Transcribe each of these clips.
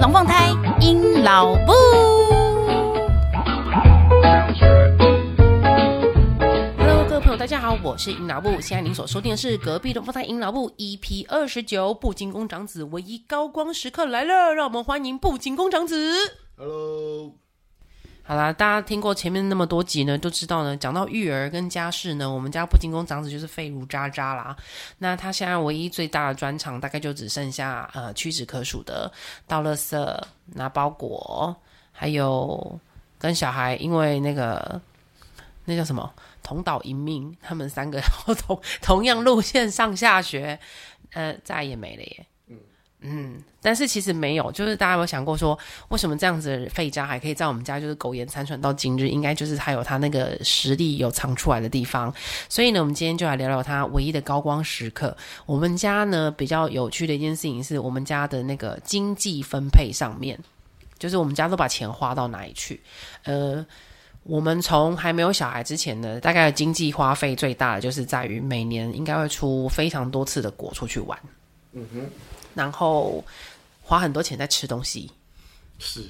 龙凤胎鹰老布。Hello，各位朋友，大家好，我是鹰老布。现在您所收听的是隔壁龙凤胎鹰老布 EP 二十九，布金宫长子唯一高光时刻来了，让我们欢迎布金宫长子。Hello。好啦，大家听过前面那么多集呢，都知道呢。讲到育儿跟家事呢，我们家布金宫长子就是废如渣渣啦。那他现在唯一最大的专长，大概就只剩下呃屈指可数的倒垃圾、拿包裹，还有跟小孩因为那个那叫什么同岛一命，他们三个 同同样路线上下学，呃，再也没了耶。嗯，但是其实没有，就是大家有想过说，为什么这样子的废渣还可以在我们家就是苟延残喘到今日？应该就是他有他那个实力有藏出来的地方。所以呢，我们今天就来聊聊他唯一的高光时刻。我们家呢比较有趣的一件事情是我们家的那个经济分配上面，就是我们家都把钱花到哪里去？呃，我们从还没有小孩之前呢，大概经济花费最大的就是在于每年应该会出非常多次的国出去玩。嗯哼。然后花很多钱在吃东西，是。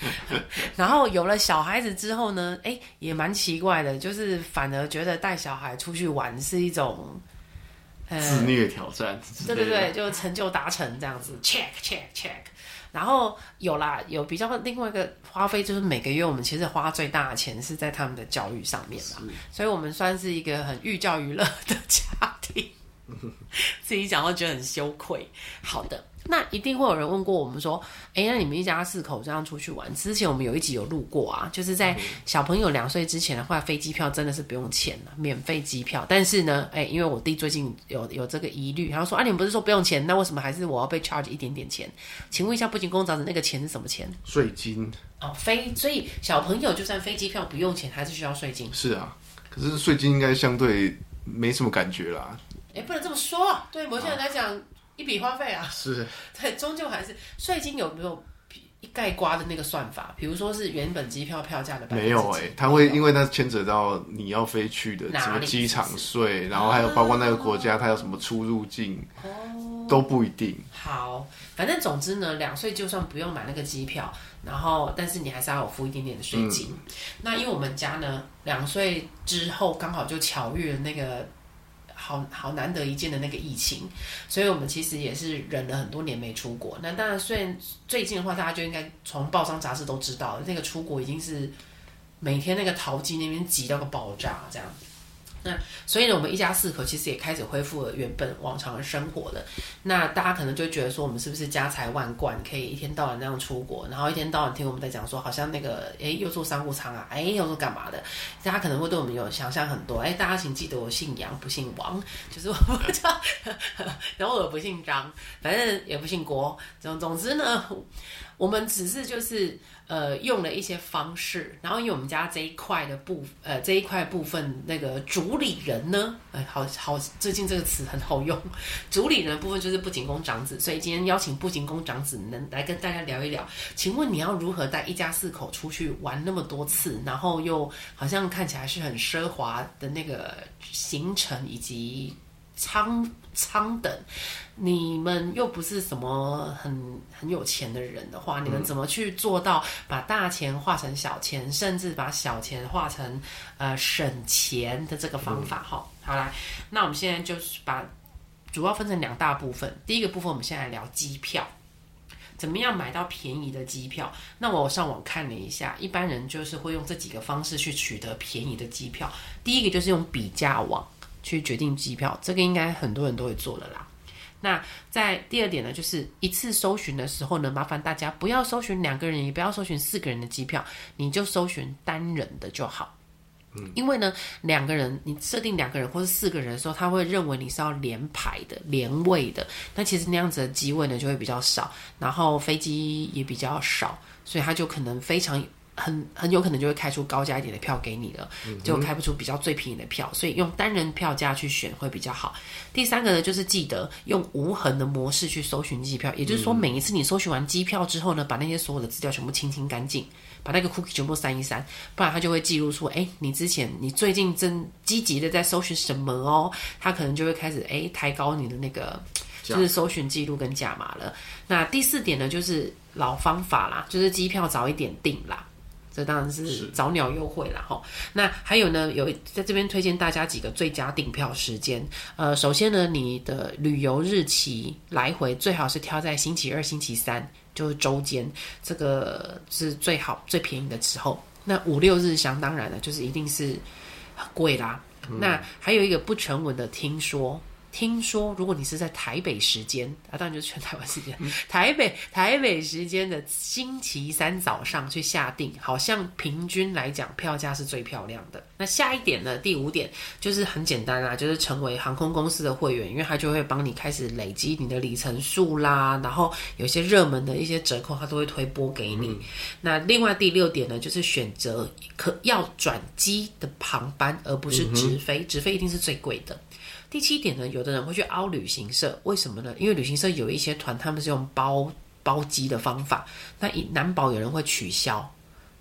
然后有了小孩子之后呢，哎，也蛮奇怪的，就是反而觉得带小孩出去玩是一种呃自虐挑战。对对对，就成就达成这样子，check check check。然后有啦，有比较另外一个花费，就是每个月我们其实花最大的钱是在他们的教育上面嘛，所以我们算是一个很寓教于乐的家庭。自己讲都觉得很羞愧。好的，那一定会有人问过我们说：“哎，那你们一家四口这样出去玩？之前我们有一集有录过啊，就是在小朋友两岁之前的话，飞机票真的是不用钱的，免费机票。但是呢，哎，因为我弟最近有有这个疑虑，然后说：啊，你们不是说不用钱，那为什么还是我要被 charge 一点点钱？请问一下，布金宫长子那个钱是什么钱？税金哦，飞，所以小朋友就算飞机票不用钱，还是需要税金。是啊，可是税金应该相对没什么感觉啦。也不能这么说，对某些人来讲，啊、一笔花费啊，是，对，终究还是税金有没有一概刮的那个算法？比如说是原本机票票价的，没有哎、欸，他会因为那牵扯到你要飞去的什么机场税，然后还有包括那个国家它有什么出入境，哦，都不一定。好，反正总之呢，两岁就算不用买那个机票，然后但是你还是要有付一点点的税金。嗯、那因为我们家呢，两岁之后刚好就巧遇了那个。好好难得一见的那个疫情，所以我们其实也是忍了很多年没出国。那当然，虽然最近的话，大家就应该从报章杂志都知道，那个出国已经是每天那个淘金那边挤到个爆炸这样。那所以呢，我们一家四口其实也开始恢复了原本往常的生活了。那大家可能就觉得说，我们是不是家财万贯，可以一天到晚那样出国，然后一天到晚听我们在讲说，好像那个哎又做商务舱啊，哎又做干嘛的？大家可能会对我们有想象很多。哎，大家请记得我姓杨不姓王，就是我不知道，然后我不姓张，反正也不姓郭。总总之呢，我们只是就是。呃，用了一些方式，然后因为我们家这一块的部，呃，这一块部分那个主理人呢，哎，好好，最近这个词很好用，主理人的部分就是布金宫长子，所以今天邀请布金宫长子能来跟大家聊一聊，请问你要如何带一家四口出去玩那么多次，然后又好像看起来是很奢华的那个行程以及舱舱等？你们又不是什么很很有钱的人的话，你们怎么去做到把大钱化成小钱，甚至把小钱化成呃省钱的这个方法？哈、嗯，好来，那我们现在就是把主要分成两大部分。第一个部分，我们现在来聊机票，怎么样买到便宜的机票？那我上网看了一下，一般人就是会用这几个方式去取得便宜的机票。第一个就是用比价网去决定机票，这个应该很多人都会做的啦。那在第二点呢，就是一次搜寻的时候呢，麻烦大家不要搜寻两个人，也不要搜寻四个人的机票，你就搜寻单人的就好。嗯，因为呢，两个人你设定两个人或是四个人的时候，他会认为你是要连排的、连位的，那其实那样子的机位呢就会比较少，然后飞机也比较少，所以他就可能非常。很很有可能就会开出高价一点的票给你了，就开不出比较最便宜的票，所以用单人票价去选会比较好。第三个呢，就是记得用无痕的模式去搜寻机票，也就是说，每一次你搜寻完机票之后呢，把那些所有的资料全部清清干净，把那个 cookie 全部删一删，不然它就会记录出，哎，你之前你最近正积极的在搜寻什么哦，它可能就会开始哎抬高你的那个。就是搜寻记录跟价码了。那第四点呢，就是老方法啦，就是机票早一点订啦。这当然是早鸟优惠啦。哈。那还有呢，有在这边推荐大家几个最佳订票时间。呃，首先呢，你的旅游日期来回最好是挑在星期二、星期三，就是周间，这个是最好最便宜的时候。那五六日想当然了，就是一定是很贵啦。嗯、那还有一个不成文的听说。听说，如果你是在台北时间 啊，当然就是全台湾时间。台北台北时间的星期三早上去下定，好像平均来讲票价是最漂亮的。那下一点呢？第五点就是很简单啊，就是成为航空公司的会员，因为它就会帮你开始累积你的里程数啦，然后有些热门的一些折扣，它都会推播给你。嗯、那另外第六点呢，就是选择可要转机的航班，而不是直飞，直飞一定是最贵的。第七点呢，有的人会去凹旅行社，为什么呢？因为旅行社有一些团，他们是用包包机的方法，那难保有人会取消，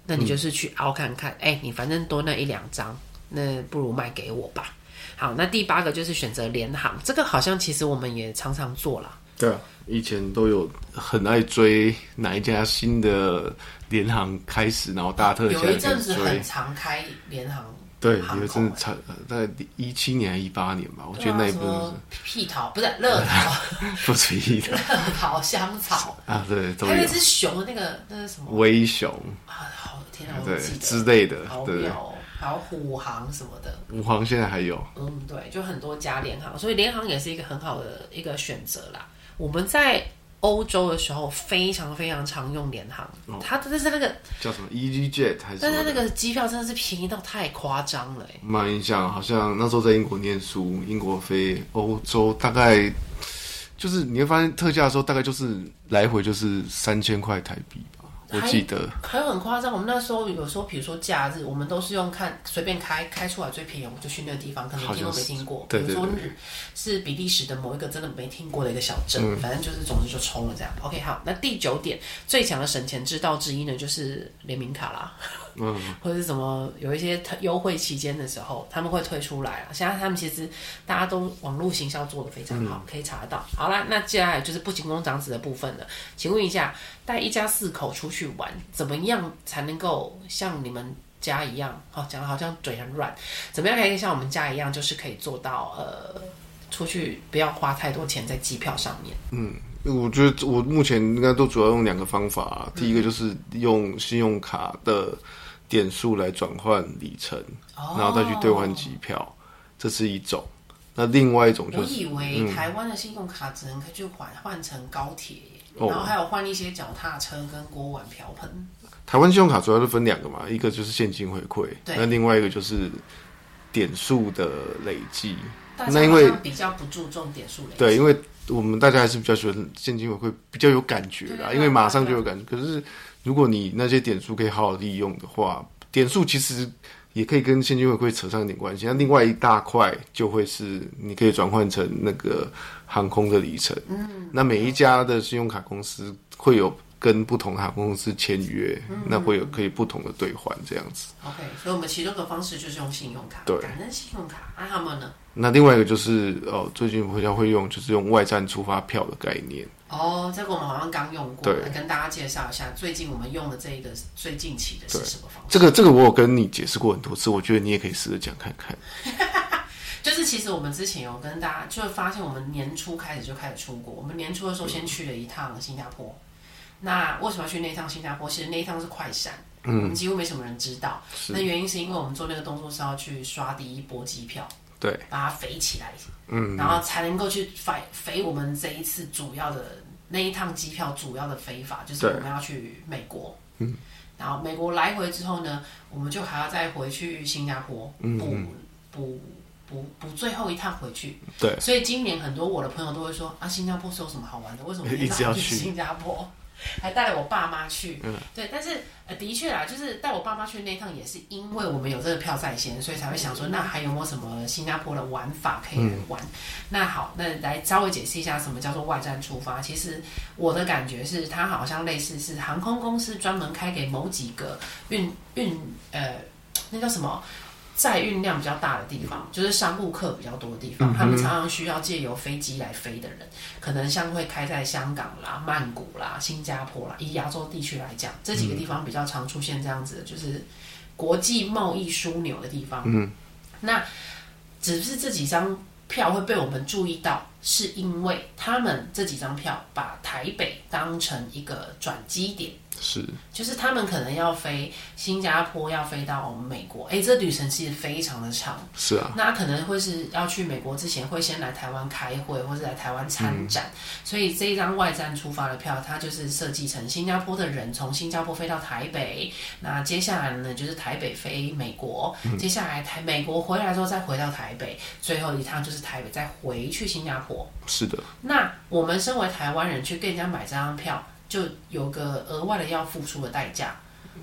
那你就是去凹看看，哎、嗯欸，你反正多那一两张，那不如卖给我吧。好，那第八个就是选择联航，这个好像其实我们也常常做了。对啊，以前都有很爱追哪一家新的联航开始，然后大特价有一阵子很常开联航。对，因为真的差在一七年还一八年吧，我觉得那一部是屁桃，不是乐桃，不随意的乐桃香草啊，对，还有一只熊的那个那是什么？威熊啊，好天哪，我对之类的，对，还有虎航什么的，虎航现在还有，嗯，对，就很多家联航，所以联航也是一个很好的一个选择啦。我们在。欧洲的时候非常非常常用联航，哦、它真的是那个叫什么 EasyJet 还是？但是它那个机票真的是便宜到太夸张了。蛮印象，好像那时候在英国念书，英国飞欧洲大概就是你会发现特价的时候，大概就是来回就是三千块台币。我记得还有很夸张，我们那时候有时候，比如说假日，我们都是用看随便开开出来最便宜，我们就去那个地方，可能听都没听过。对对对，比如说日是比利时的某一个真的没听过的一个小镇，嗯、反正就是总之就冲了这样。OK，好，那第九点最强的省钱之道之一呢，就是联名卡啦。嗯，或者是什么有一些特优惠期间的时候，他们会推出来啊。现在他们其实大家都网络行销做的非常好，嗯、可以查得到。好啦，那接下来就是不惊弓长子的部分了。请问一下，带一家四口出去玩，怎么样才能够像你们家一样？好，讲的好像嘴很软。怎么样可以像我们家一样，就是可以做到呃，出去不要花太多钱在机票上面？嗯。我觉得我目前应该都主要用两个方法啊。第一个就是用信用卡的点数来转换里程，然后再去兑换机票，这是一种。那另外一种就是，我以为台湾的信用卡只能去换换成高铁，然后还有换一些脚踏车跟锅碗瓢盆。台湾信用卡主要是分两个嘛，一个就是现金回馈，那另外一个就是点数的累积。那因为比较不注重点数累积，对，因为。我们大家还是比较喜欢现金回馈，比较有感觉啦，因为马上就有感觉。可是如果你那些点数可以好好利用的话，点数其实也可以跟现金回馈扯上一点关系。那另外一大块就会是你可以转换成那个航空的里程。嗯，那每一家的信用卡公司会有跟不同航空公司签约，那会有可以不同的兑换这样子。OK，所以我们其中的方式就是用信用卡，对，感恩信用卡。那他们呢？那另外一个就是哦，最近回家会用，就是用外站出发票的概念。哦，这个我们好像刚用过，跟大家介绍一下，最近我们用的这个最近期的是什么方式？这个这个我有跟你解释过很多次，我觉得你也可以试着讲看看。就是其实我们之前有跟大家，就发现我们年初开始就开始出国，我们年初的时候先去了一趟新加坡。嗯、那为什么要去那一趟新加坡？其实那一趟是快闪，嗯，几乎没什么人知道。那原因是因为我们做那个动作是要去刷第一波机票。对，把它肥起来，嗯，然后才能够去飞飞我们这一次主要的那一趟机票主要的飞法，就是我们要去美国，嗯，然后美国来回之后呢，我们就还要再回去新加坡补补补补最后一趟回去，对，所以今年很多我的朋友都会说啊，新加坡是有什么好玩的？为什么 一直要去。新加坡？还带了我爸妈去，嗯，对，但是呃，的确啦，就是带我爸妈去那一趟，也是因为我们有这个票在先，所以才会想说，那还有没有什么新加坡的玩法可以玩？嗯、那好，那来稍微解释一下什么叫做外站出发。其实我的感觉是，它好像类似是航空公司专门开给某几个运运呃，那叫什么载运量比较大的地方，就是商务客比较多的地方，嗯、他们常常需要借由飞机来飞的人，可能像会开在香港啦、曼谷啦、新加坡啦，以亚洲地区来讲，这几个地方比较常出现这样子的，就是国际贸易枢纽的地方。嗯，那只是这几张票会被我们注意到，是因为他们这几张票把台北当成一个转机点。是，就是他们可能要飞新加坡，要飞到美国，哎，这旅程其实非常的长。是啊，那可能会是要去美国之前，会先来台湾开会，或者来台湾参展。嗯、所以这一张外站出发的票，它就是设计成新加坡的人从新加坡飞到台北，那接下来呢，就是台北飞美国，嗯、接下来台美国回来之后再回到台北，最后一趟就是台北再回去新加坡。是的，那我们身为台湾人去跟人家买这张票。就有个额外的要付出的代价，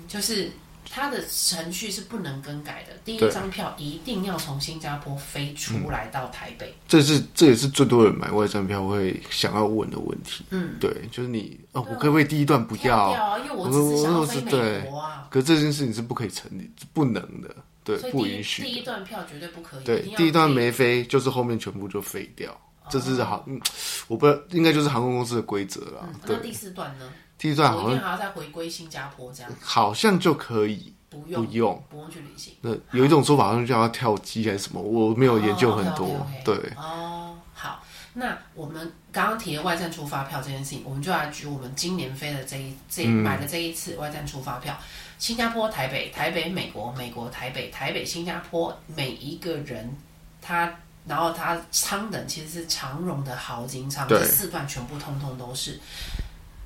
就是它的程序是不能更改的。第一张票一定要从新加坡飞出来到台北。嗯、这是这也是最多人买外站票会想要问的问题。嗯，对，就是你哦，我可不可以第一段不要？要，因为我只是想要飞美国啊。可是这件事情是不可以成立，不能的，对，不允许。第一段票绝对不可以。对，第一段没飞，就是后面全部就废掉。这是好，嗯，我不知道，应该就是航空公司的规则了。对，那第四段呢？第四段好像还要再回归新加坡这样。好像就可以，不用，不用，不用去旅行。那有一种说法好像叫他跳机还是什么，我没有研究很多。对，哦，好，那我们刚刚提的外站出发票这件事情，我们就来举我们今年飞的这一这买的这一次外站出发票，新加坡台北，台北美国，美国台北，台北新加坡，每一个人他。然后它舱等其实是长荣的豪金舱，这四段全部通通都是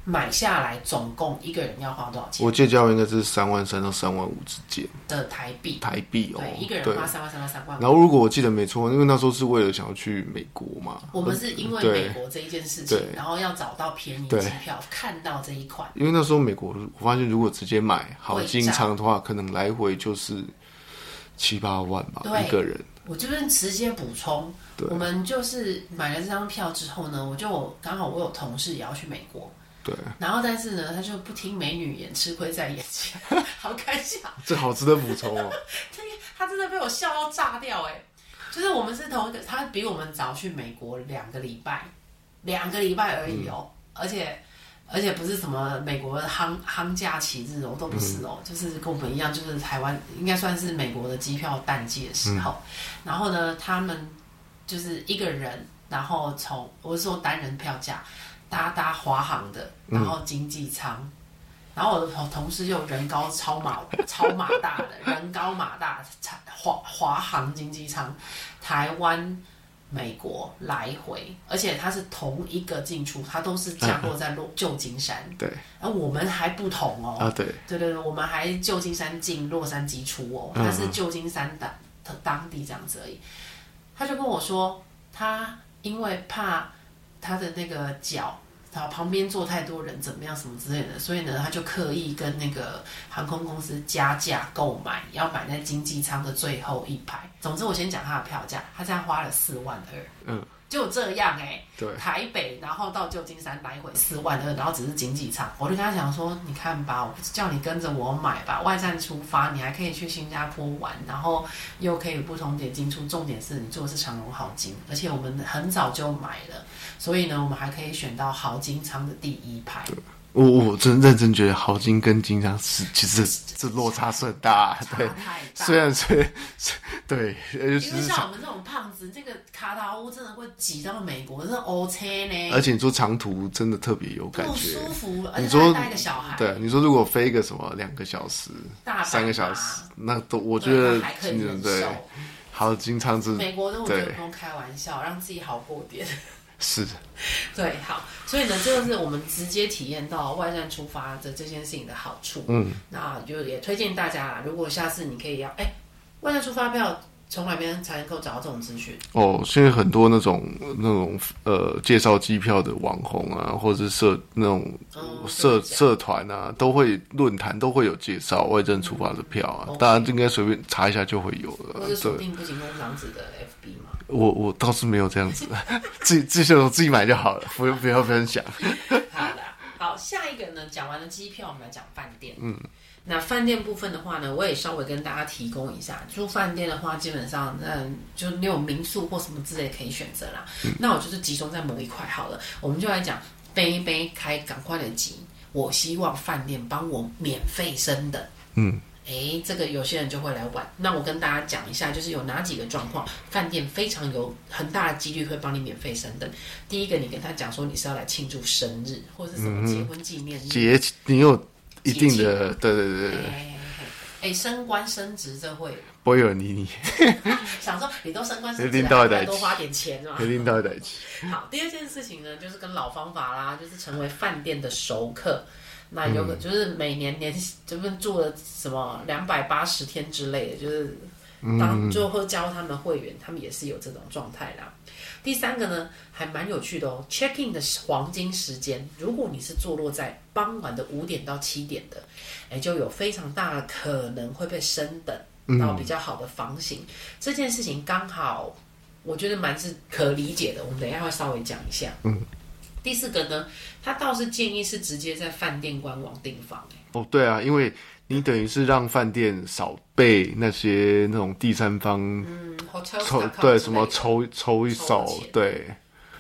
买下来，总共一个人要花多少钱？我记得价位应该是三万三到三万五之间的台币。台币哦，对，一个人花三万三到三万五。然后如果我记得没错，因为那时候是为了想要去美国嘛，我们是因为美国这一件事情，然后要找到便宜机票，看到这一款。因为那时候美国，我发现如果直接买豪金舱的话，可能来回就是七八万吧，一个人。我这边直接补充，我们就是买了这张票之后呢，我就刚好我有同事也要去美国，对，然后但是呢，他就不听美女言，吃亏在眼前，好开笑，这好值得补充哦。他真的被我笑到炸掉哎，就是我们是同一个，他比我们早去美国两个礼拜，两个礼拜而已哦，嗯、而且。而且不是什么美国的夯夯假期日哦都不是哦，嗯、就是跟我们一样，就是台湾应该算是美国的机票淡季的时候。嗯、然后呢，他们就是一个人，然后从我是说单人票价，搭搭华航的，然后经济舱，嗯、然后我的同同事又人高超马 超马大的人高马大，华华航经济舱，台湾。美国来回，而且它是同一个进出，它都是降落在洛旧金山。对，而我们还不同哦。啊，对，对对对，我们还旧金山进洛杉矶出哦，它是旧金山的当地这样子而已。他就跟我说，他因为怕他的那个脚。然后旁边坐太多人，怎么样，什么之类的，所以呢，他就刻意跟那个航空公司加价购买，要买在经济舱的最后一排。总之，我先讲他的票价，他这样花了四万二。嗯。就这样哎、欸，对，台北然后到旧金山来回四万二，然后只是经济舱，我就跟他讲说，你看吧，我不是叫你跟着我买吧，外站出发，你还可以去新加坡玩，然后又可以不同点进出，重点是你坐的是长荣豪金，而且我们很早就买了，所以呢，我们还可以选到豪金舱的第一排。我我真认真觉得豪金跟经济舱是其实这落差是很大，对，虽然虽对，尤其是像我们这种胖子，这个卡达乌真的会挤到美国，是 OK 呢。而且你说长途真的特别有感觉，舒服。而且还带一个小孩，对，你说如果飞一个什么两个小时、三个小时，那都我觉得还可以忍受。豪金舱是美国的，我觉得不用开玩笑，让自己好过点。是，对，好，所以呢，这个是我们直接体验到外站出发的这件事情的好处。嗯，那就也推荐大家啦，如果下次你可以要，哎，外站出发票从哪边才能够找到这种资讯？哦，现在很多那种那种呃介绍机票的网红啊，或者是社那种社、嗯、社团啊，都会论坛都会有介绍外站出发的票啊，嗯、大家应该随便查一下就会有了。或是锁定不仅工长子的 FB 嘛。我我倒是没有这样子，自己自己我自己买就好了，不用不要分享。好的，好，下一个呢，讲完了机票，我们来讲饭店。嗯，那饭店部分的话呢，我也稍微跟大家提供一下。住饭店的话，基本上，嗯，就你有民宿或什么之类可以选择啦。嗯、那我就是集中在某一块好了。我们就来讲杯杯开，赶快的急。我希望饭店帮我免费升等。嗯，哎，这个有些人就会来玩。那我跟大家讲一下，就是有哪几个状况，饭店非常有很大的几率会帮你免费升等。第一个，你跟他讲说你是要来庆祝生日或者是什么结婚纪念日，嗯、节你有。一定的，对对对对。哎，升官升职这会不会有你你？想说你都升官升职，还要多花点钱是吧？领导在一起。好，第二件事情呢，就是跟老方法啦，就是成为饭店的熟客。那有个就是每年年就是住了什么两百八十天之类的，就是当最后教他们会员，他们也是有这种状态啦。第三个呢，还蛮有趣的哦。check in 的黄金时间，如果你是坐落在傍晚的五点到七点的，哎，就有非常大的可能会被升等到比较好的房型。嗯、这件事情刚好，我觉得蛮是可理解的。我们等一下会稍微讲一下。嗯。第四个呢，他倒是建议是直接在饭店官网订房。哦，对啊，因为。你等于是让饭店少被那些那种第三方嗯抽，对什么抽抽一手，对。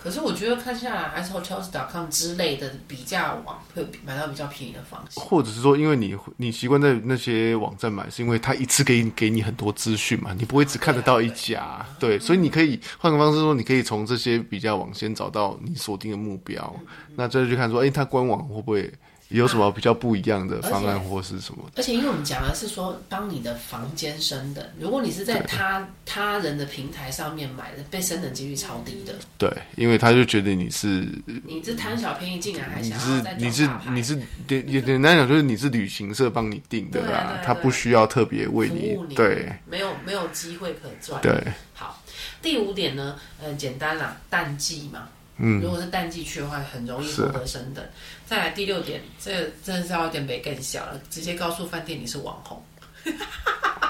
可是我觉得看下来还是 Hotels.com 之类的比价网会买到比较便宜的房型。或者是说，因为你你习惯在那些网站买，是因为它一次给你给你很多资讯嘛，你不会只看得到一家，对，对，对，所以你可以换个方式说，你可以从这些比价网先找到你锁定的目标，嗯嗯，那再去看说，哎，它官网会不会？有什么比较不一样的方案或是什么？而且因为我们讲的是说，帮你的房间升等，如果你是在他他人的平台上面买的，被升等几率超低的。对，因为他就觉得你是你是贪小便宜进来，还想要再你是你是简简单讲就是你是旅行社帮你订的啦，他不需要特别为你对，没有没有机会可赚。对，好，第五点呢，呃，简单啦，淡季嘛。嗯，如果是淡季去的话，很容易获得升等。再来第六点，这个真的是要有点没更小了，直接告诉饭店你是网红。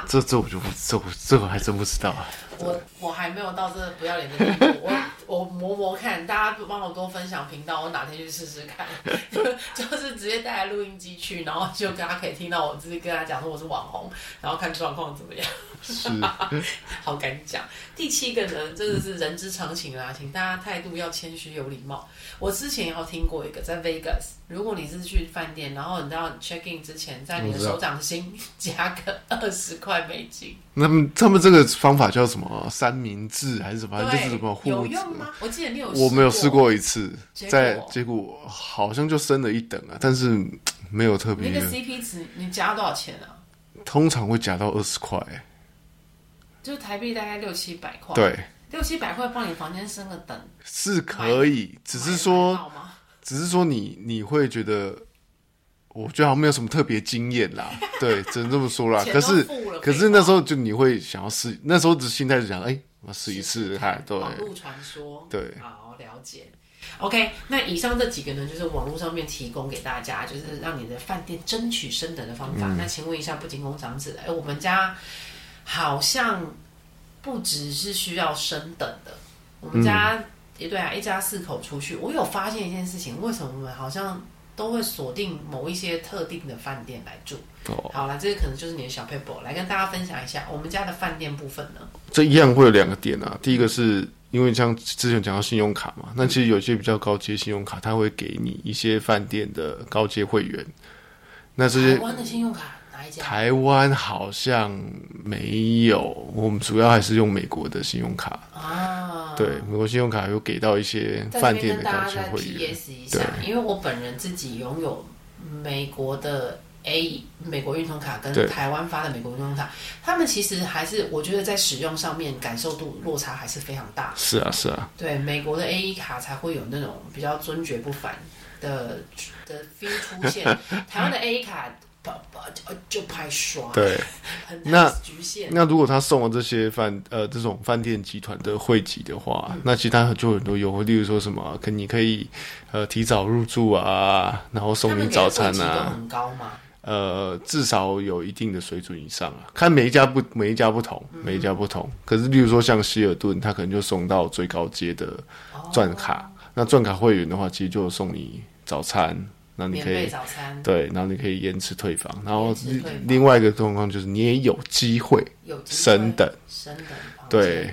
这这我就不这我这我还真不知道啊。我我还没有到这不要脸的地步，我我磨磨看，大家帮我多分享频道，我哪天去试试看，就是直接带来录音机去，然后就大家可以听到我自己跟他讲说我是网红，然后看状况怎么样。是，好敢讲。第七个呢，真的是人之常情啦，请大家态度要谦虚有礼貌。我之前也有听过一个，在 Vegas，如果你是去饭店，然后你要 check in 之前，在你的手掌心加个二十块美金。那么他们这个方法叫什么？三明治还是什么？就是什么？有用吗？我记得你有，我没有试过一次，在结果好像就升了一等啊，但是没有特别。那个 CP 值你加多少钱啊？通常会加到二十块。就是台币大概六七百块，对，六七百块帮你房间升个等是可以，只是说，只是说你你会觉得，我觉得好像没有什么特别经验啦，对，只能这么说啦。可是可是那时候就你会想要试，那时候的心态是想，哎、试一试看，对，网络传说，对，好了解。OK，那以上这几个呢，就是网络上面提供给大家，就是让你的饭店争取升等的方法。嗯、那请问一下，不仅工长子，哎、欸，我们家。好像不只是需要升等的，我们家也、嗯、对啊，一家四口出去，我有发现一件事情，为什么我们好像都会锁定某一些特定的饭店来住？哦，好了，这个可能就是你的小撇步，来跟大家分享一下我们家的饭店部分呢。这一样会有两个点啊，第一个是因为像之前讲到信用卡嘛，那其实有些比较高阶信用卡，它会给你一些饭店的高阶会员，那这些台湾的信用卡。台湾好像没有，我们主要还是用美国的信用卡啊。对，美国信用卡有给到一些饭店的高级会员。对，因为我本人自己拥有美国的 A 美国运通卡跟台湾发的美国运通卡，他们其实还是我觉得在使用上面感受度落差还是非常大。是啊，是啊。对，美国的 A 卡才会有那种比较尊爵不凡的的 feel 出现，台湾的 A 卡。就拍刷，对，那局限。那如果他送了这些饭呃这种饭店集团的会籍的话，嗯、那其他就很多优惠，例如说什么，可你可以呃提早入住啊，然后送你早餐啊，很高吗？呃，至少有一定的水准以上啊。看每一家不每一家不同，每一家不同。可是例如说像希尔顿，他可能就送到最高阶的钻卡。哦、那钻卡会员的话，其实就送你早餐。那你可以早餐。对，然后你可以延迟退房，然后另外一个状况就是你也有机会升等，升等对，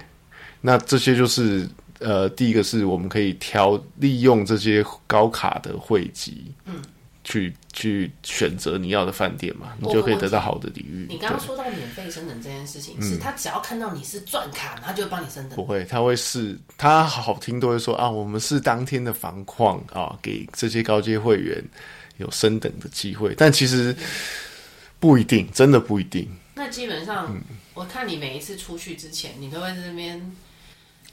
那这些就是呃，第一个是我们可以挑利用这些高卡的汇集，嗯。去去选择你要的饭店嘛，你就可以得到好的礼遇。你刚刚说到免费升等这件事情，是他只要看到你是钻卡，他就会帮你升等。不会，他会是他好听都会说啊，我们是当天的房况啊，给这些高阶会员有升等的机会。但其实不一定，真的不一定。那基本上，嗯、我看你每一次出去之前，你都会在这边。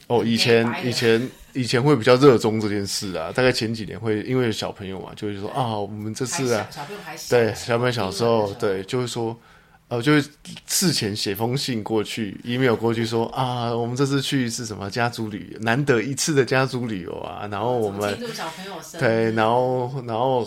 哦，以前以前以前会比较热衷这件事啊，大概前几年会因为小朋友嘛，就会说啊，我们这次啊，小朋友还小，对，小朋友小时候，对，就会说，呃，就会事前写封信过去，email 过去说啊，我们这次去是什么家族旅游，难得一次的家族旅游啊，然后我们对，然后然后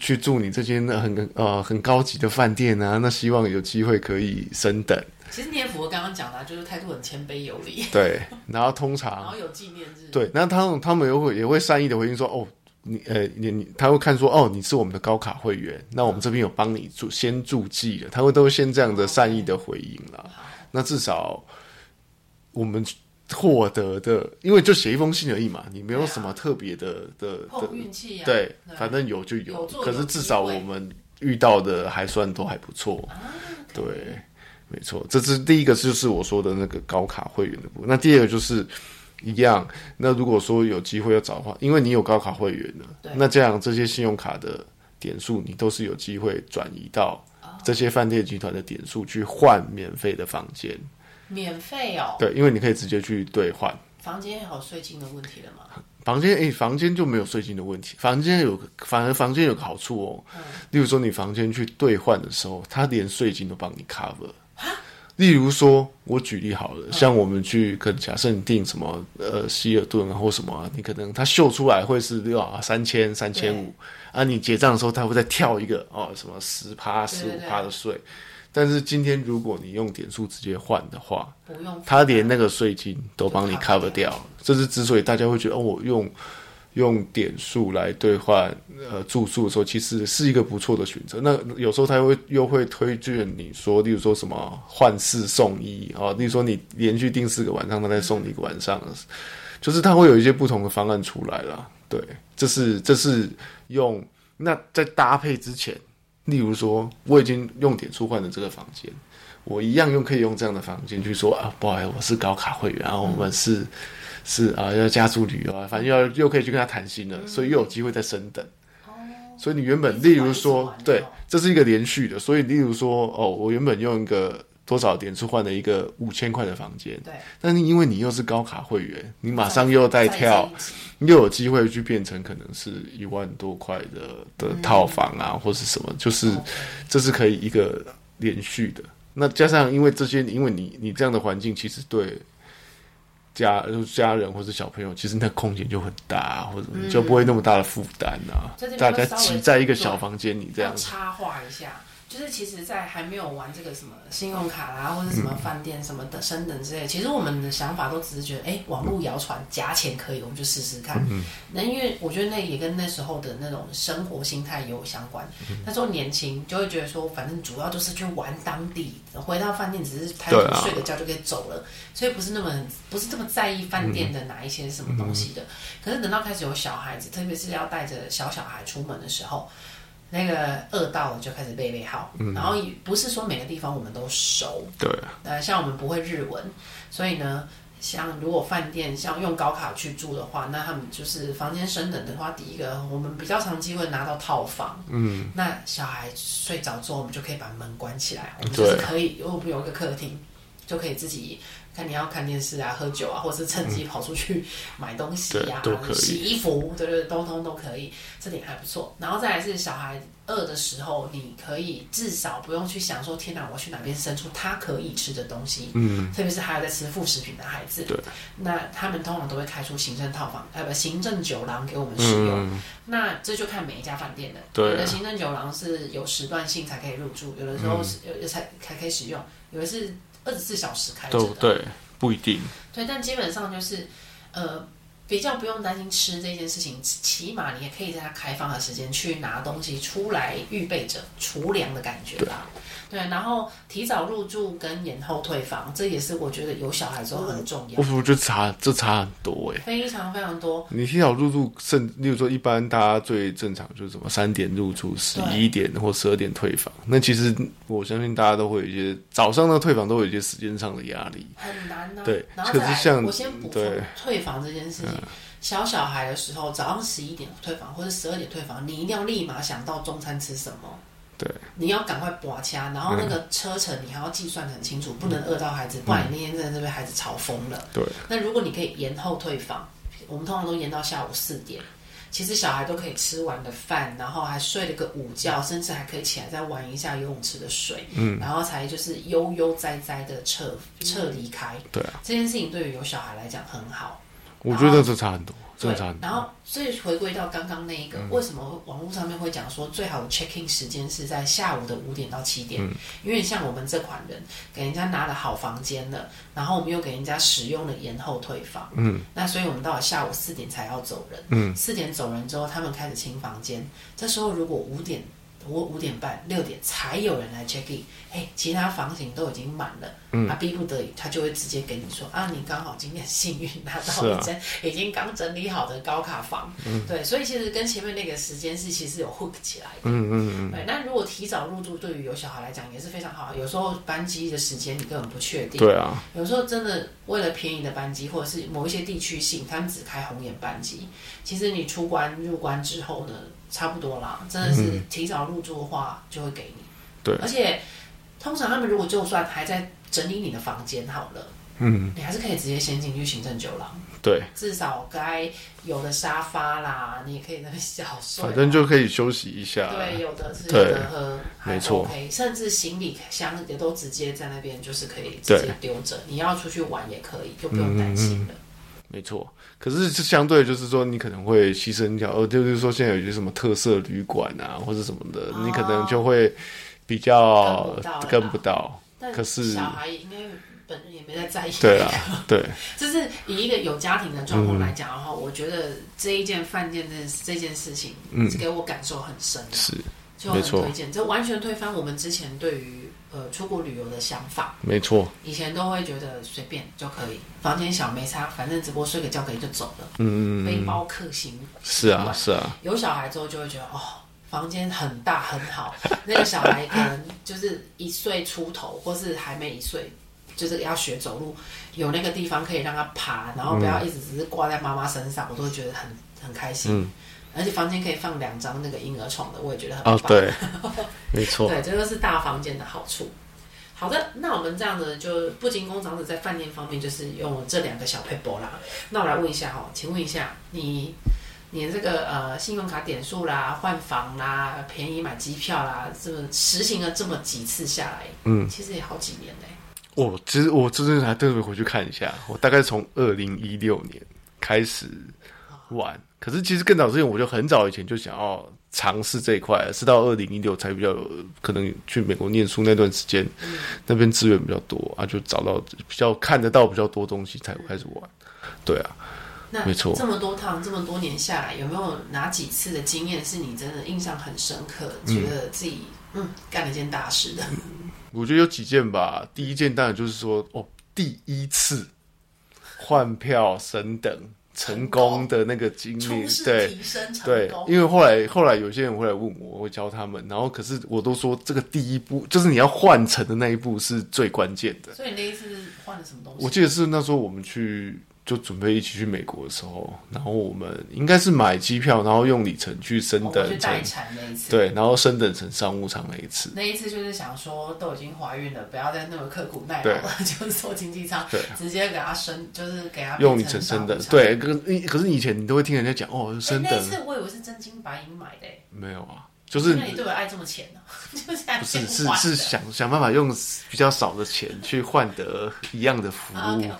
去住你这间很呃很高级的饭店啊，那希望有机会可以升等。其实你也符合刚刚讲的，就是态度很谦卑有礼。对，然后通常，然后有纪念日。对，那他们他们又会也会善意的回应说，哦，你呃你你，他会看说，哦，你是我们的高卡会员，那我们这边有帮你注先注记了，他会都先这样的善意的回应了。那至少我们获得的，因为就写一封信而已嘛，你没有什么特别的、啊、的的运气啊。对，反正有就有，有可是至少我们遇到的还算都还不错。对。没错，这是第一个，就是我说的那个高卡会员的部分。那第二个就是一样。那如果说有机会要找的话，因为你有高卡会员了，那这样这些信用卡的点数，你都是有机会转移到这些饭店集团的点数去换免费的房间。免费哦？对，因为你可以直接去兑换。房间有税金的问题了吗？房间诶，房间就没有税金的问题。房间有，反而房间有个好处哦。嗯。例如说，你房间去兑换的时候，他连税金都帮你 cover。例如说，我举例好了，像我们去可能假设你订什么呃希尔顿啊或什么啊，你可能他秀出来会是六啊三千三千五啊，你结账的时候他会再跳一个哦什么十趴十五趴的税，但是今天如果你用点数直接换的话，不用，他连那个税金都帮你 cover 掉，这是之所以大家会觉得哦我用。用点数来兑换呃住宿的时候，其实是一个不错的选择。那有时候他会又会推荐你说，例如说什么换四送一啊，例如说你连续订四个晚上，他再送你一个晚上，就是他会有一些不同的方案出来了。对，这是这是用那在搭配之前，例如说我已经用点数换了这个房间，我一样用可以用这样的房间去说啊，不好意思，我是高卡会员，然后我们是。是啊，要加速旅游啊，反正要又可以去跟他谈心了，嗯，所以又有机会再升等。哦，所以你原本，例如说，对，这是一个连续的，所以例如说，哦，我原本用一个多少点数换了一个五千块的房间，对，但是因为你又是高卡会员，你马上又带跳，又有机会去变成可能是一万多块的的套房啊，嗯，或是什么，就是这是可以一个连续的。那加上因为这些，因为你你这样的环境，其实对。家家人或者小朋友，其实那空间就很大，或者就不会那么大的负担啊。大家挤在一个小房间里，这样插画一下。就是其实，在还没有玩这个什么信用卡啦，或者什么饭店什么的升等之类，其实我们的想法都只是觉得，哎，网络谣传假钱可以，我们就试试看。那因为我觉得那也跟那时候的那种生活心态有相关。那时候年轻就会觉得说，反正主要就是去玩当地，回到饭店只是抬头睡个觉就可以走了，所以不是那么不是这么在意饭店的哪一些什么东西的。可是等到开始有小孩子，特别是要带着小小孩出门的时候。那个饿到了就开始背背号，嗯，然后也不是说每个地方我们都熟，对，呃，像我们不会日文，所以呢，像如果饭店像用高卡去住的话，那他们就是房间升等的话，第一个我们比较长机会拿到套房，嗯，那小孩睡着之后，我们就可以把门关起来，我们就是可以，如果有一个客厅，就可以自己。看你要看电视啊、喝酒啊，或者是趁机跑出去买东西呀、啊、洗衣服，对对，通通都可以，这点还不错。然后再来是小孩饿的时候，你可以至少不用去想说，天哪，我去哪边生出他可以吃的东西。嗯，特别是还有在吃副食品的孩子，对，那他们通常都会开出行政套房，呃，不，行政酒廊给我们使用。嗯、那这就看每一家饭店的，对，有的行政酒廊是有时段性才可以入住，有的时候是有、嗯、才才可以使用，有的是。二十四小时开着的，对，不一定。对，但基本上就是，呃，比较不用担心吃这件事情，起码你也可以在它开放的时间去拿东西出来，预备着储粮的感觉吧。对，然后提早入住跟延后退房，这也是我觉得有小孩之后很重要。我觉得差这差很多哎，非常非常多。你提早入住，甚例如说一般大家最正常就是什么三点入住，十一点或十二点退房。那其实我相信大家都会有一些早上的退房都有一些时间上的压力，很难呢、啊。对，然后可是像我先补充退房这件事情，小小孩的时候早上十一点退房或者十二点退房，你一定要立马想到中餐吃什么。对，你要赶快拔掐，然后那个车程你还要计算得很清楚，嗯、不能饿到孩子，不然你那天真的被孩子吵疯了。对，那如果你可以延后退房，我们通常都延到下午四点，其实小孩都可以吃完的饭，然后还睡了个午觉，甚至还可以起来再玩一下游泳池的水，嗯，然后才就是悠悠哉哉的撤撤离开。对啊，这件事情对于有小孩来讲很好，我觉得这差很多。对，然后所以回归到刚刚那一个，嗯、为什么网络上面会讲说最好的 check in 时间是在下午的五点到七点？嗯、因为像我们这款人给人家拿了好房间了，然后我们又给人家使用了延后退房，嗯，那所以我们到了下午四点才要走人，嗯，四点走人之后，他们开始清房间，这时候如果五点。我五点半、六点才有人来 check in，哎，其他房型都已经满了，嗯，他逼不得已，他就会直接跟你说啊，你刚好今天幸运拿到一间已经刚整理好的高卡房，嗯，对，所以其实跟前面那个时间是其实有 hook 起来的，嗯嗯嗯，对，那如果提早入住，对于有小孩来讲也是非常好，有时候班机的时间你根本不确定，对啊，有时候真的为了便宜的班机，或者是某一些地区性，他们只开红眼班机，其实你出关入关之后呢？差不多啦，真的是提早入住的话，就会给你。对，而且通常他们如果就算还在整理你的房间好了，嗯，你还是可以直接先进去行政酒廊。对，至少该有的沙发啦，你也可以在那小睡，反正就可以休息一下。对，有的吃，有的喝，没错。甚至行李箱也都直接在那边，就是可以直接丢着。你要出去玩也可以，就不用担心了。没错，可是是相对，就是说你可能会牺牲掉，呃，就是说现在有些什么特色旅馆啊，或者什么的，哦、你可能就会比较跟不到。不可是小孩应该本人也没在在意。对啊，对。就是以一个有家庭的状况来讲的话，嗯、我觉得这一件饭店的这件事情，嗯，给我感受很深，是，就很推荐，这完全推翻我们之前对于。呃，出国旅游的想法，没错。以前都会觉得随便就可以，房间小没差，反正只不过睡个觉可以就走了。嗯，背包客行是啊是啊。有小孩之后就会觉得哦，房间很大很好。那个小孩可能就是一岁出头，或是还没一岁，就是要学走路，有那个地方可以让他爬，然后不要一直只是挂在妈妈身上，我都会觉得很很开心。嗯而且房间可以放两张那个婴儿床的，我也觉得很棒。哦，对，没错，对，这个是大房间的好处。好的，那我们这样子就不仅工长子在饭店方面就是用这两个小撇步啦。那我来问一下哈，请问一下你，你这个呃信用卡点数啦、换房啦、便宜买机票啦，这么实行了这么几次下来，嗯，其实也好几年嘞。我其实我真的还特别回去看一下，我大概从二零一六年开始玩。可是其实更早之前，我就很早以前就想要尝试这一块，是到二零一六才比较有可能去美国念书那段时间，嗯、那边资源比较多啊，就找到比较看得到比较多东西，才开始玩。对啊，那没错。这么多趟这么多年下来，有没有哪几次的经验是你真的印象很深刻，嗯、觉得自己嗯干了一件大事的？我觉得有几件吧。第一件当然就是说，哦，第一次换票升等。成功的那个经历，对对，因为后来后来有些人会来问我，我会教他们，然后可是我都说这个第一步就是你要换乘的那一步是最关键的。所以你那一次换了什么东西？我记得是那时候我们去。就准备一起去美国的时候，然后我们应该是买机票，然后用里程去升等成，对，然后升等成商务舱那一次。那一次就是想说，都已经怀孕了，不要再那么刻苦耐劳了，就是坐经济舱，直接给他升，就是给他用里程升等。对，可可是以前你都会听人家讲哦，升等。那次我以为是真金白银买的，没有啊。就是你对我爱这么浅呢？不是，是是想想办法用比较少的钱去换得一样的服务。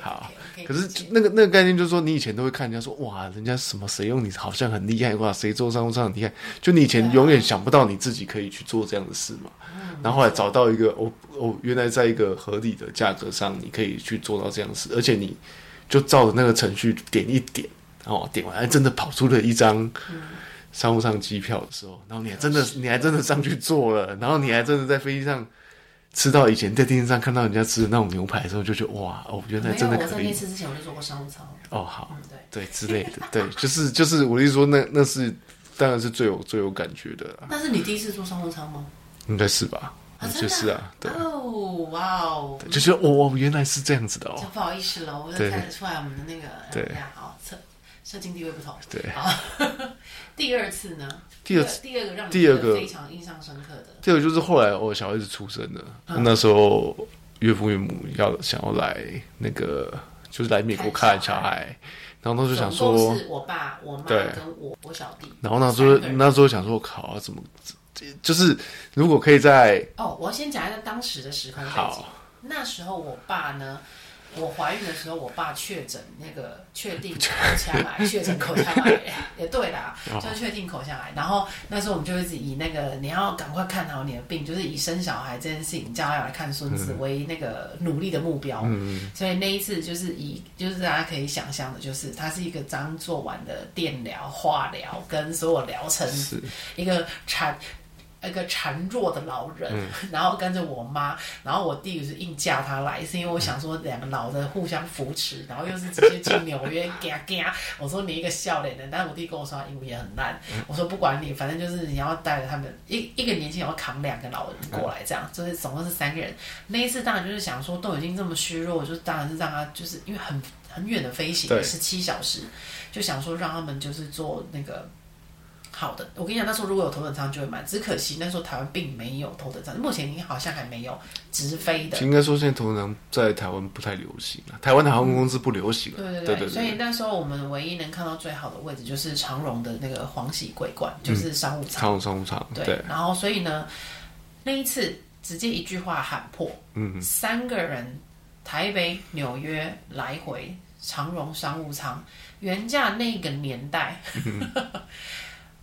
好，可是那个那个概念就是说，你以前都会看人家说哇，人家什么谁用你好像很厉害哇，谁做商务舱很厉害。就你以前永远想不到你自己可以去做这样的事嘛。然后后来找到一个哦哦，原来在一个合理的价格上，你可以去做到这样的事，而且你就照着那个程序点一点，然后点完，哎，真的跑出了一张商务舱机票的时候，然后你还真的，你还真的上去坐了，然后你还真的在飞机上吃到以前在电视上看到人家吃的那种牛排的时候，就觉得哇，哦，原来真的可以。我在那次之前我就坐过商务舱。哦，好，嗯、对对之类的，对，就是就是我的意思说，那那是当然是最有最有感觉的。那是你第一次坐商务舱吗？应该是吧。啊、就是啊，对哦，哇哦，就是哦，原来是这样子的哦，不好意思了，我就看得出来我们的那个，对，好，社社经地位不同，对，好，第二次呢？第二次，第二个让第二个非常印象深刻的，第二个就是后来我小孩子出生了，嗯、那时候岳父岳母要想要来那个，就是来美国看小孩，然后他就想说，是我爸、我妈跟我我小弟，然后那时候那时候想说，靠，怎么？就是如果可以在哦，我先讲一下当时的时空背景。那时候我爸呢，我怀孕的时候，我爸确诊那个确定口腔癌，确诊口腔癌也对啦，就是确定口腔癌。然后那时候我们就一直以那个你要赶快看好你的病，就是以生小孩这件事情叫他要来看孙子为那个努力的目标。嗯，所以那一次就是以就是大家可以想象的，就是它是一个刚做完的电疗、化疗跟所有疗程，一个产。一个孱弱的老人，嗯、然后跟着我妈，然后我弟是硬嫁他来，是因为我想说两个老的互相扶持，然后又是直接进纽约，嘎嘎。我说你一个笑脸的，但是我弟跟我说他英语也很烂，嗯、我说不管你，反正就是你要带着他们一一个年轻人要扛两个老人过来，这样、嗯、就是总共是三个人。那一次当然就是想说都已经这么虚弱，就当然是让他就是因为很很远的飞行，十七小时，就想说让他们就是做那个。好的，我跟你讲，那时候如果有头等舱就会买，只可惜那时候台湾并没有头等舱，目前你好像还没有直飞的。应该说现在头等舱在台湾不太流行了，台湾的航空公司不流行了。对对对，所以那时候我们唯一能看到最好的位置就是长荣的那个黄喜桂冠，就是商务舱。长荣商务舱。对。然后所以呢，那一次直接一句话喊破，嗯，三个人台北纽约来回长荣商务舱原价那个年代。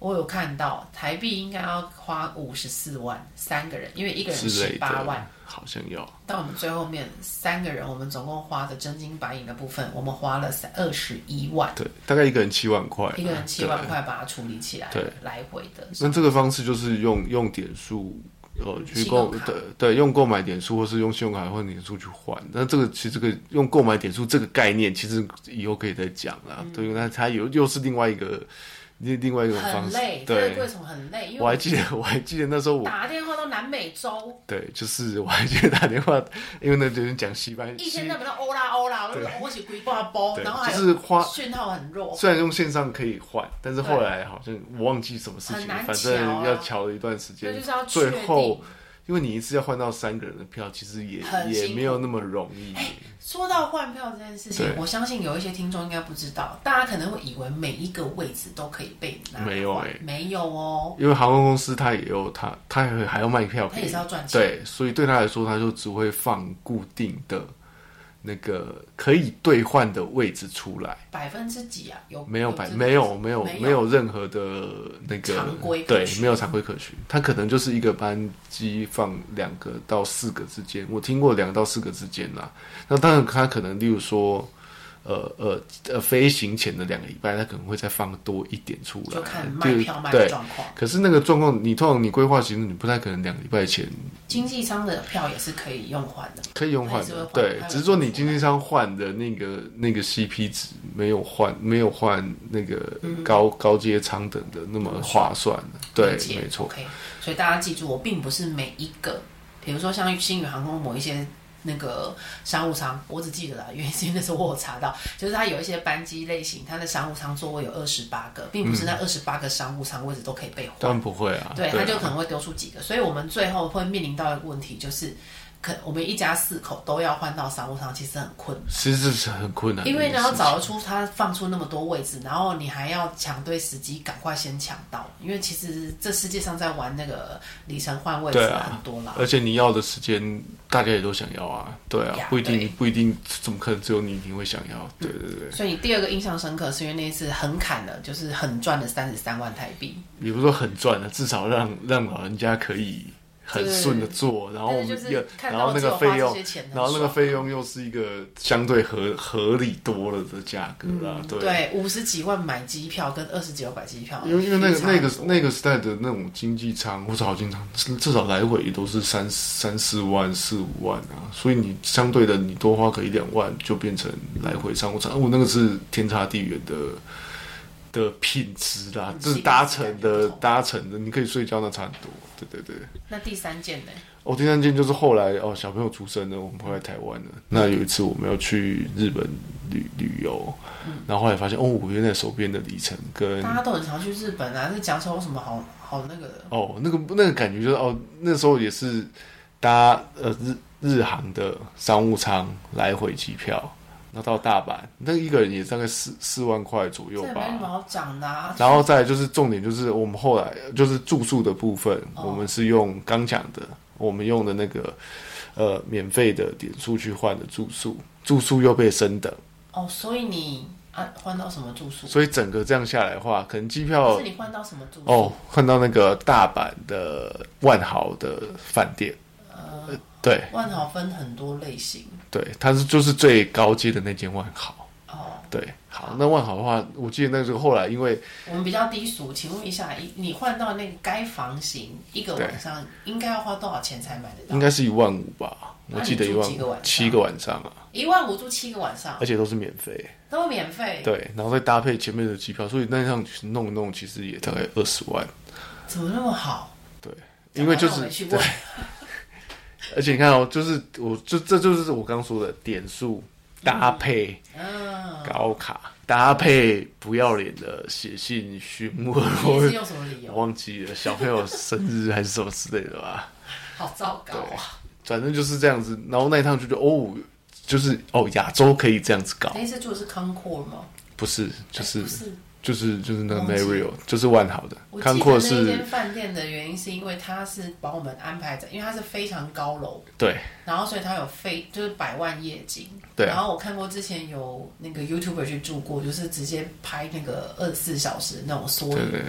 我有看到台币应该要花五十四万三个人，因为一个人十八万，好像要。到我们最后面三个人，我们总共花的真金白银的部分，我们花了三二十一万。对，大概一个人七万块，一个人七万块把它处理起来，对，来回的。那这个方式就是用用点数，呃，去购对对，用购买点数或是用信用卡或点数去换。那这个其实这个用购买点数这个概念，其实以后可以再讲啦。嗯、对，那它有又是另外一个。另另外一种方式，累对，贵从很累。因为我，我还记得，我还记得那时候我打电话到南美洲。对，就是我还记得打电话，因为那就是讲西班牙。一天到晚欧啦欧啦，我起鬼挂包，然后就是花讯号很弱。虽然用线上可以换，但是后来好像我忘记什么事情，啊、反正要调了一段时间，最后。因为你一次要换到三个人的票，其实也也没有那么容易。欸，说到换票这件事情，我相信有一些听众应该不知道，大家可能会以为每一个位置都可以被拿。没有哎，没有哦。因为航空公司它也有它，它还还要卖票，它也是要赚钱。对，所以对他来说，他就只会放固定的。那个可以兑换的位置出来，百分之几啊？有没有百？没有没有没有任何的那个常规对，没有常规可循。它可能就是一个班机放两个到四个之间，我听过两个到四个之间啦。那当然，它可能例如说。呃呃呃，飞行前的两个礼拜，他可能会再放多一点出来，就看卖票卖的状况。可是那个状况，你通常你规划行程，你不太可能两个礼拜前。经济舱的票也是可以用换的，可以用换的，对，只是说你经济舱换的那个那个 CP 值没有换，没有换那个高、嗯、高阶舱等的那么划算的，对，没错。OK，所以大家记住，我并不是每一个，比如说像星宇航空某一些。那个商务舱，我只记得啦，原因是因为那时候我有查到，就是它有一些班机类型，它的商务舱座位有二十八个，并不是那二十八个商务舱位置都可以被换。当然不会啊，对，它就可能会丢出几个，所以我们最后会面临到一个问题，就是。可我们一家四口都要换到商务舱，其实很困难。其实是很困难，因为你要找得出他放出那么多位置，然后你还要抢对时机，赶快先抢到。因为其实这世界上在玩那个里程换位置很多啦，而且你要的时间大家也都想要啊，对啊，不一定不一定，怎么可能只有你你会想要？对对对。所以你第二个印象深刻是因为那一次很砍的，就是很赚了三十三万台币。也不是说很赚的，至少让让老人家可以。很顺的做，然后我们又，然后那个费用，然后那个费用又是一个相对合合理多了的价格啊。嗯、对，对，五十几万买机票跟二十几万买机票，因为因为那个那个那个时代的那种经济舱或者好经舱，至少来回也都是三三四万四五万啊，所以你相对的你多花个一两万就变成来回商务舱，我那个是天差地远的。的品质啦，这是搭乘的搭乘的，你可以睡觉那差很多。对对对。那第三件呢？哦，第三件就是后来哦，小朋友出生了，我们回来台湾了。嗯、那有一次我们要去日本旅旅游，嗯、然后后来发现哦，我原来手边的里程跟大家都很常去日本啊，那讲说有什么好好那个的？哦，那个那个感觉就是哦，那时候也是搭呃日日航的商务舱来回机票。那到大阪，那一个人也大概四四万块左右吧。这没什么好讲的啊。然后再就是重点，就是我们后来就是住宿的部分，哦、我们是用刚讲的，我们用的那个呃免费的点数去换的住宿，住宿又被升等。哦，所以你啊换到什么住宿？所以整个这样下来的话，可能机票是你换到什么住宿？哦，换到那个大阪的万豪的饭店。呃，对，万豪分很多类型。对，它是就是最高阶的那间万豪。哦，对，好，那万豪的话，我记得那时候后来因为我们比较低俗，请问一下，你换到那个该房型一个晚上应该要花多少钱才买得到？应该是一万五吧，我记得一万五，七个晚上啊，一万五住七个晚上，而且都是免费，都免费。对，然后再搭配前面的机票，所以那趟弄一弄，其实也大概二十万。怎么那么好？对，因为就是对。而且你看哦，就是我就这就是我刚刚说的点数搭配，高卡、嗯、搭配不要脸的写信询问，你是用什么理由？我忘记了，小朋友生日还是什么之类的吧？好糟糕啊！反正就是这样子。然后那一趟就觉得哦，就是哦，亚洲可以这样子搞。那次住的是 Concord 吗？不是，就是。欸就是就是那个 Marriott，就是万豪的。康阔是那间饭店的原因，是因为他是把我们安排在，因为它是非常高楼。对。然后，所以它有非就是百万夜景。对。然后我看过之前有那个 YouTuber 去住过，就是直接拍那个二十四小时那种缩影。对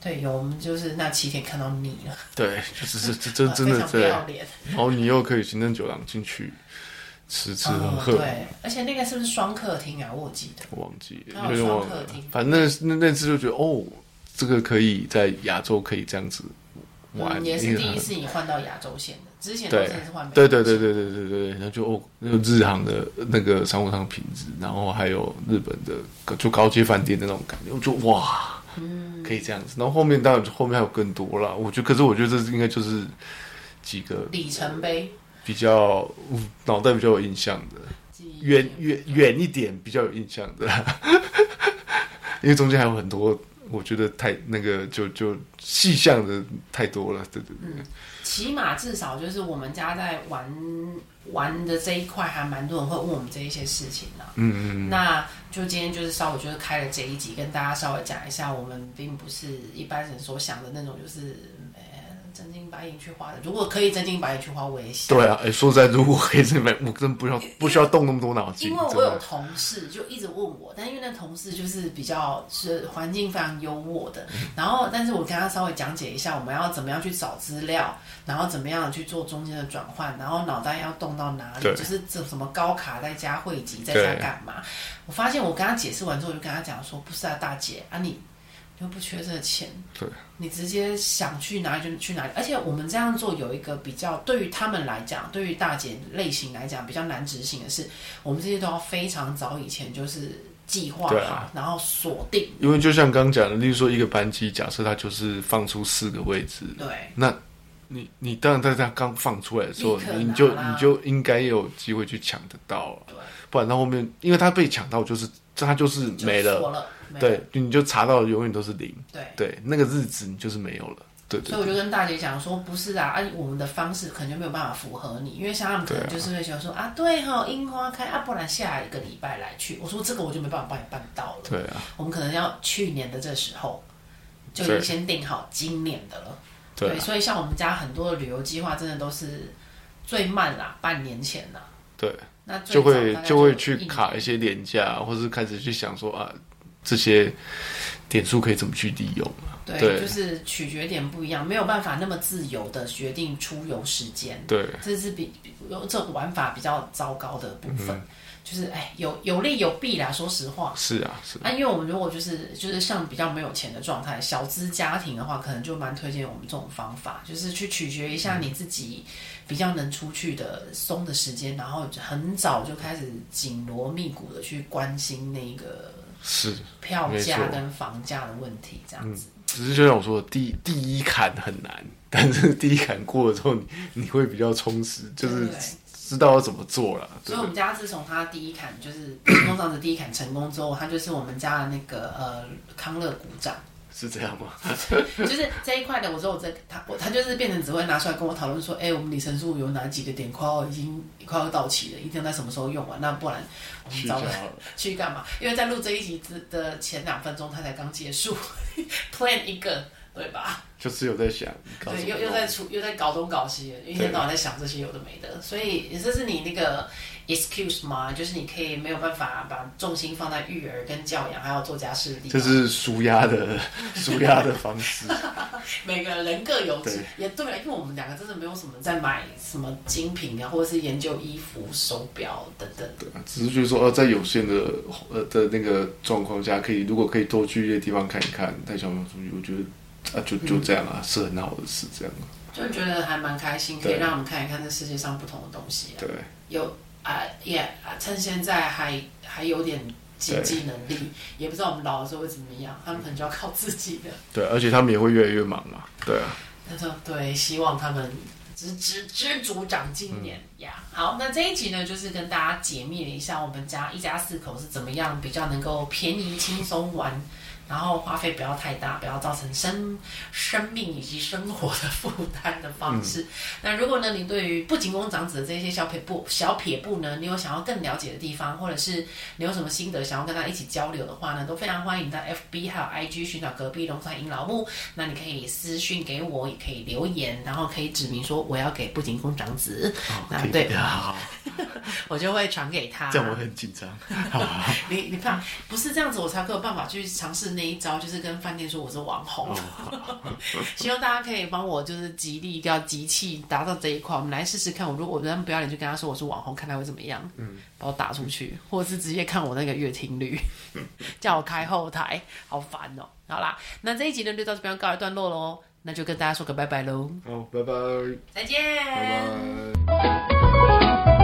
对，有我们就是那七天看到你了。对，就是这这 真的非常不要脸。然后你又可以行政酒廊进去。吃吃喝喝，对，而且那个是不是双客厅啊？我记得，我忘记了，因为双客厅。反正那那次就觉得，哦，这个可以在亚洲可以这样子玩。也是第一次你换到亚洲线的，之前都是换。对对对对对对对，然后就哦，那个日航的那个商务舱品质，然后还有日本的就高阶饭店的那种感觉，我就哇，嗯，可以这样子。然后后面当然后面还有更多啦，我觉得，可是我觉得这应该就是几个里程碑。比较脑袋比较有印象的，远远远一点比较有印象的，因为中间还有很多，我觉得太那个就就细项的太多了，对对对。嗯，起码至少就是我们家在玩玩的这一块，还蛮多人会问我们这一些事情的。嗯嗯。那就今天就是稍微就是开了这一集，跟大家稍微讲一下，我们并不是一般人所想的那种，就是。真金白银去花的，如果可以真金白银去花，我也想。对啊，哎，说实在，如果可以真金白，我真不需要不需要动那么多脑筋。因为我有同事就一直问我，但因为那同事就是比较是环境非常优渥的，嗯、然后但是我跟他稍微讲解一下，我们要怎么样去找资料，然后怎么样去做中间的转换，然后脑袋要动到哪里，就是这什么高卡在家汇集在家干嘛？我发现我跟他解释完之后，我就跟他讲说，不是啊，大姐啊你。又不缺这个钱，对，你直接想去哪里就去哪里。而且我们这样做有一个比较，对于他们来讲，对于大姐类型来讲比较难执行的是，我们这些都要非常早以前就是计划好，啊、然后锁定。因为就像刚讲的，例如说一个班机，假设它就是放出四个位置，对，那你你当然在它刚放出来的时候，你就你就应该有机会去抢得到，对，不然到后面，因为它被抢到就是。这它就是没了，了对，你就查到永远都是零，对，对，那个日子你就是没有了，对，对，对。所以我就跟大姐讲说，不是啊，按、啊、我们的方式可能就没有办法符合你，因为像他们可能就是会想说啊，对哈、哦，樱花开啊，不然下一个礼拜来去。我说这个我就没办法帮你办到了，对啊，我们可能要去年的这时候就已经先定好今年的了，对，对，所以像我们家很多的旅游计划真的都是最慢啦，半年前啦，对。那就会就会去卡一些廉价，或是开始去想说啊，这些点数可以怎么去利用啊？对，对就是取决点不一样，没有办法那么自由的决定出游时间。对，这是比有这种玩法比较糟糕的部分。嗯就是哎，有有利有弊啦。说实话，是啊，是啊。因为我们如果就是就是像比较没有钱的状态，小资家庭的话，可能就蛮推荐我们这种方法，就是去取决一下你自己比较能出去的松的时间，然后很早就开始紧锣密鼓的去关心那个是票价跟房价的问题，这样子。嗯，只是就像我说的，第第一坎很难，但是第一坎过了之后，你你会比较充实，就是。知道要怎么做了，所以我们家自从他第一坎就是成功这样子第一坎成功之后，他就是我们家的那个呃康乐股长，是这样吗？就是这一块的，我说我在他我他就是变成只会拿出来跟我讨论说，哎、欸，我们里程数有哪几个点快要已经快要到期了，一定要在什么时候用完？那不然我们找个去干嘛？因为在录这一集的前两分钟，他才刚结束 plan 一个。对吧？就是有在想，对，又又在出，又在搞东搞西，一天到晚在想这些有的没的，所以这是你那个 excuse 吗？就是你可以没有办法把重心放在育儿跟教养，还有做家事的地方。这是舒压的 舒压的方式。每个人各有志，也对，因为我们两个真的没有什么在买什么精品啊，或者是研究衣服、手表等等。对，只是觉得说，呃，在有限的呃的那个状况下，可以如果可以多去一些地方看一看，带小朋友出去，我觉得。啊，就就这样啊，嗯、是很好的事，这样。就觉得还蛮开心，可以让我们看一看这世界上不同的东西、啊。对，有啊，也啊，趁现在还还有点经济能力，也不知道我们老的时候会怎么样，他们可能就要靠自己的。对，而且他们也会越来越忙嘛。对啊。他说：“对，希望他们知知知足长进年呀。嗯” yeah. 好，那这一集呢，就是跟大家解密了一下我们家一家四口是怎么样比较能够便宜轻松玩。然后花费不要太大，不要造成生生命以及生活的负担的方式。嗯、那如果呢，你对于不仅工长子的这些小撇步、小撇步呢，你有想要更了解的地方，或者是你有什么心得想要跟他一起交流的话呢，都非常欢迎在 FB 还有 IG 寻找隔壁龙山银老木。那你可以私讯给我，也可以留言，然后可以指明说我要给不仅工长子。哦、那对，好，我就会传给他。这样我很紧张。你你看，不是这样子，我才有办法去尝试。那一招就是跟饭店说我是网红，希望大家可以帮我就是极力要集气达到这一块。我们来试试看，我如果我在不要脸就跟他说我是网红，看他会怎么样，嗯，把我打出去，或者是直接看我那个月听率，叫我开后台，好烦哦。好啦，那这一集呢就到这边告一段落喽，那就跟大家说个拜拜喽。好，拜拜，再见，拜拜。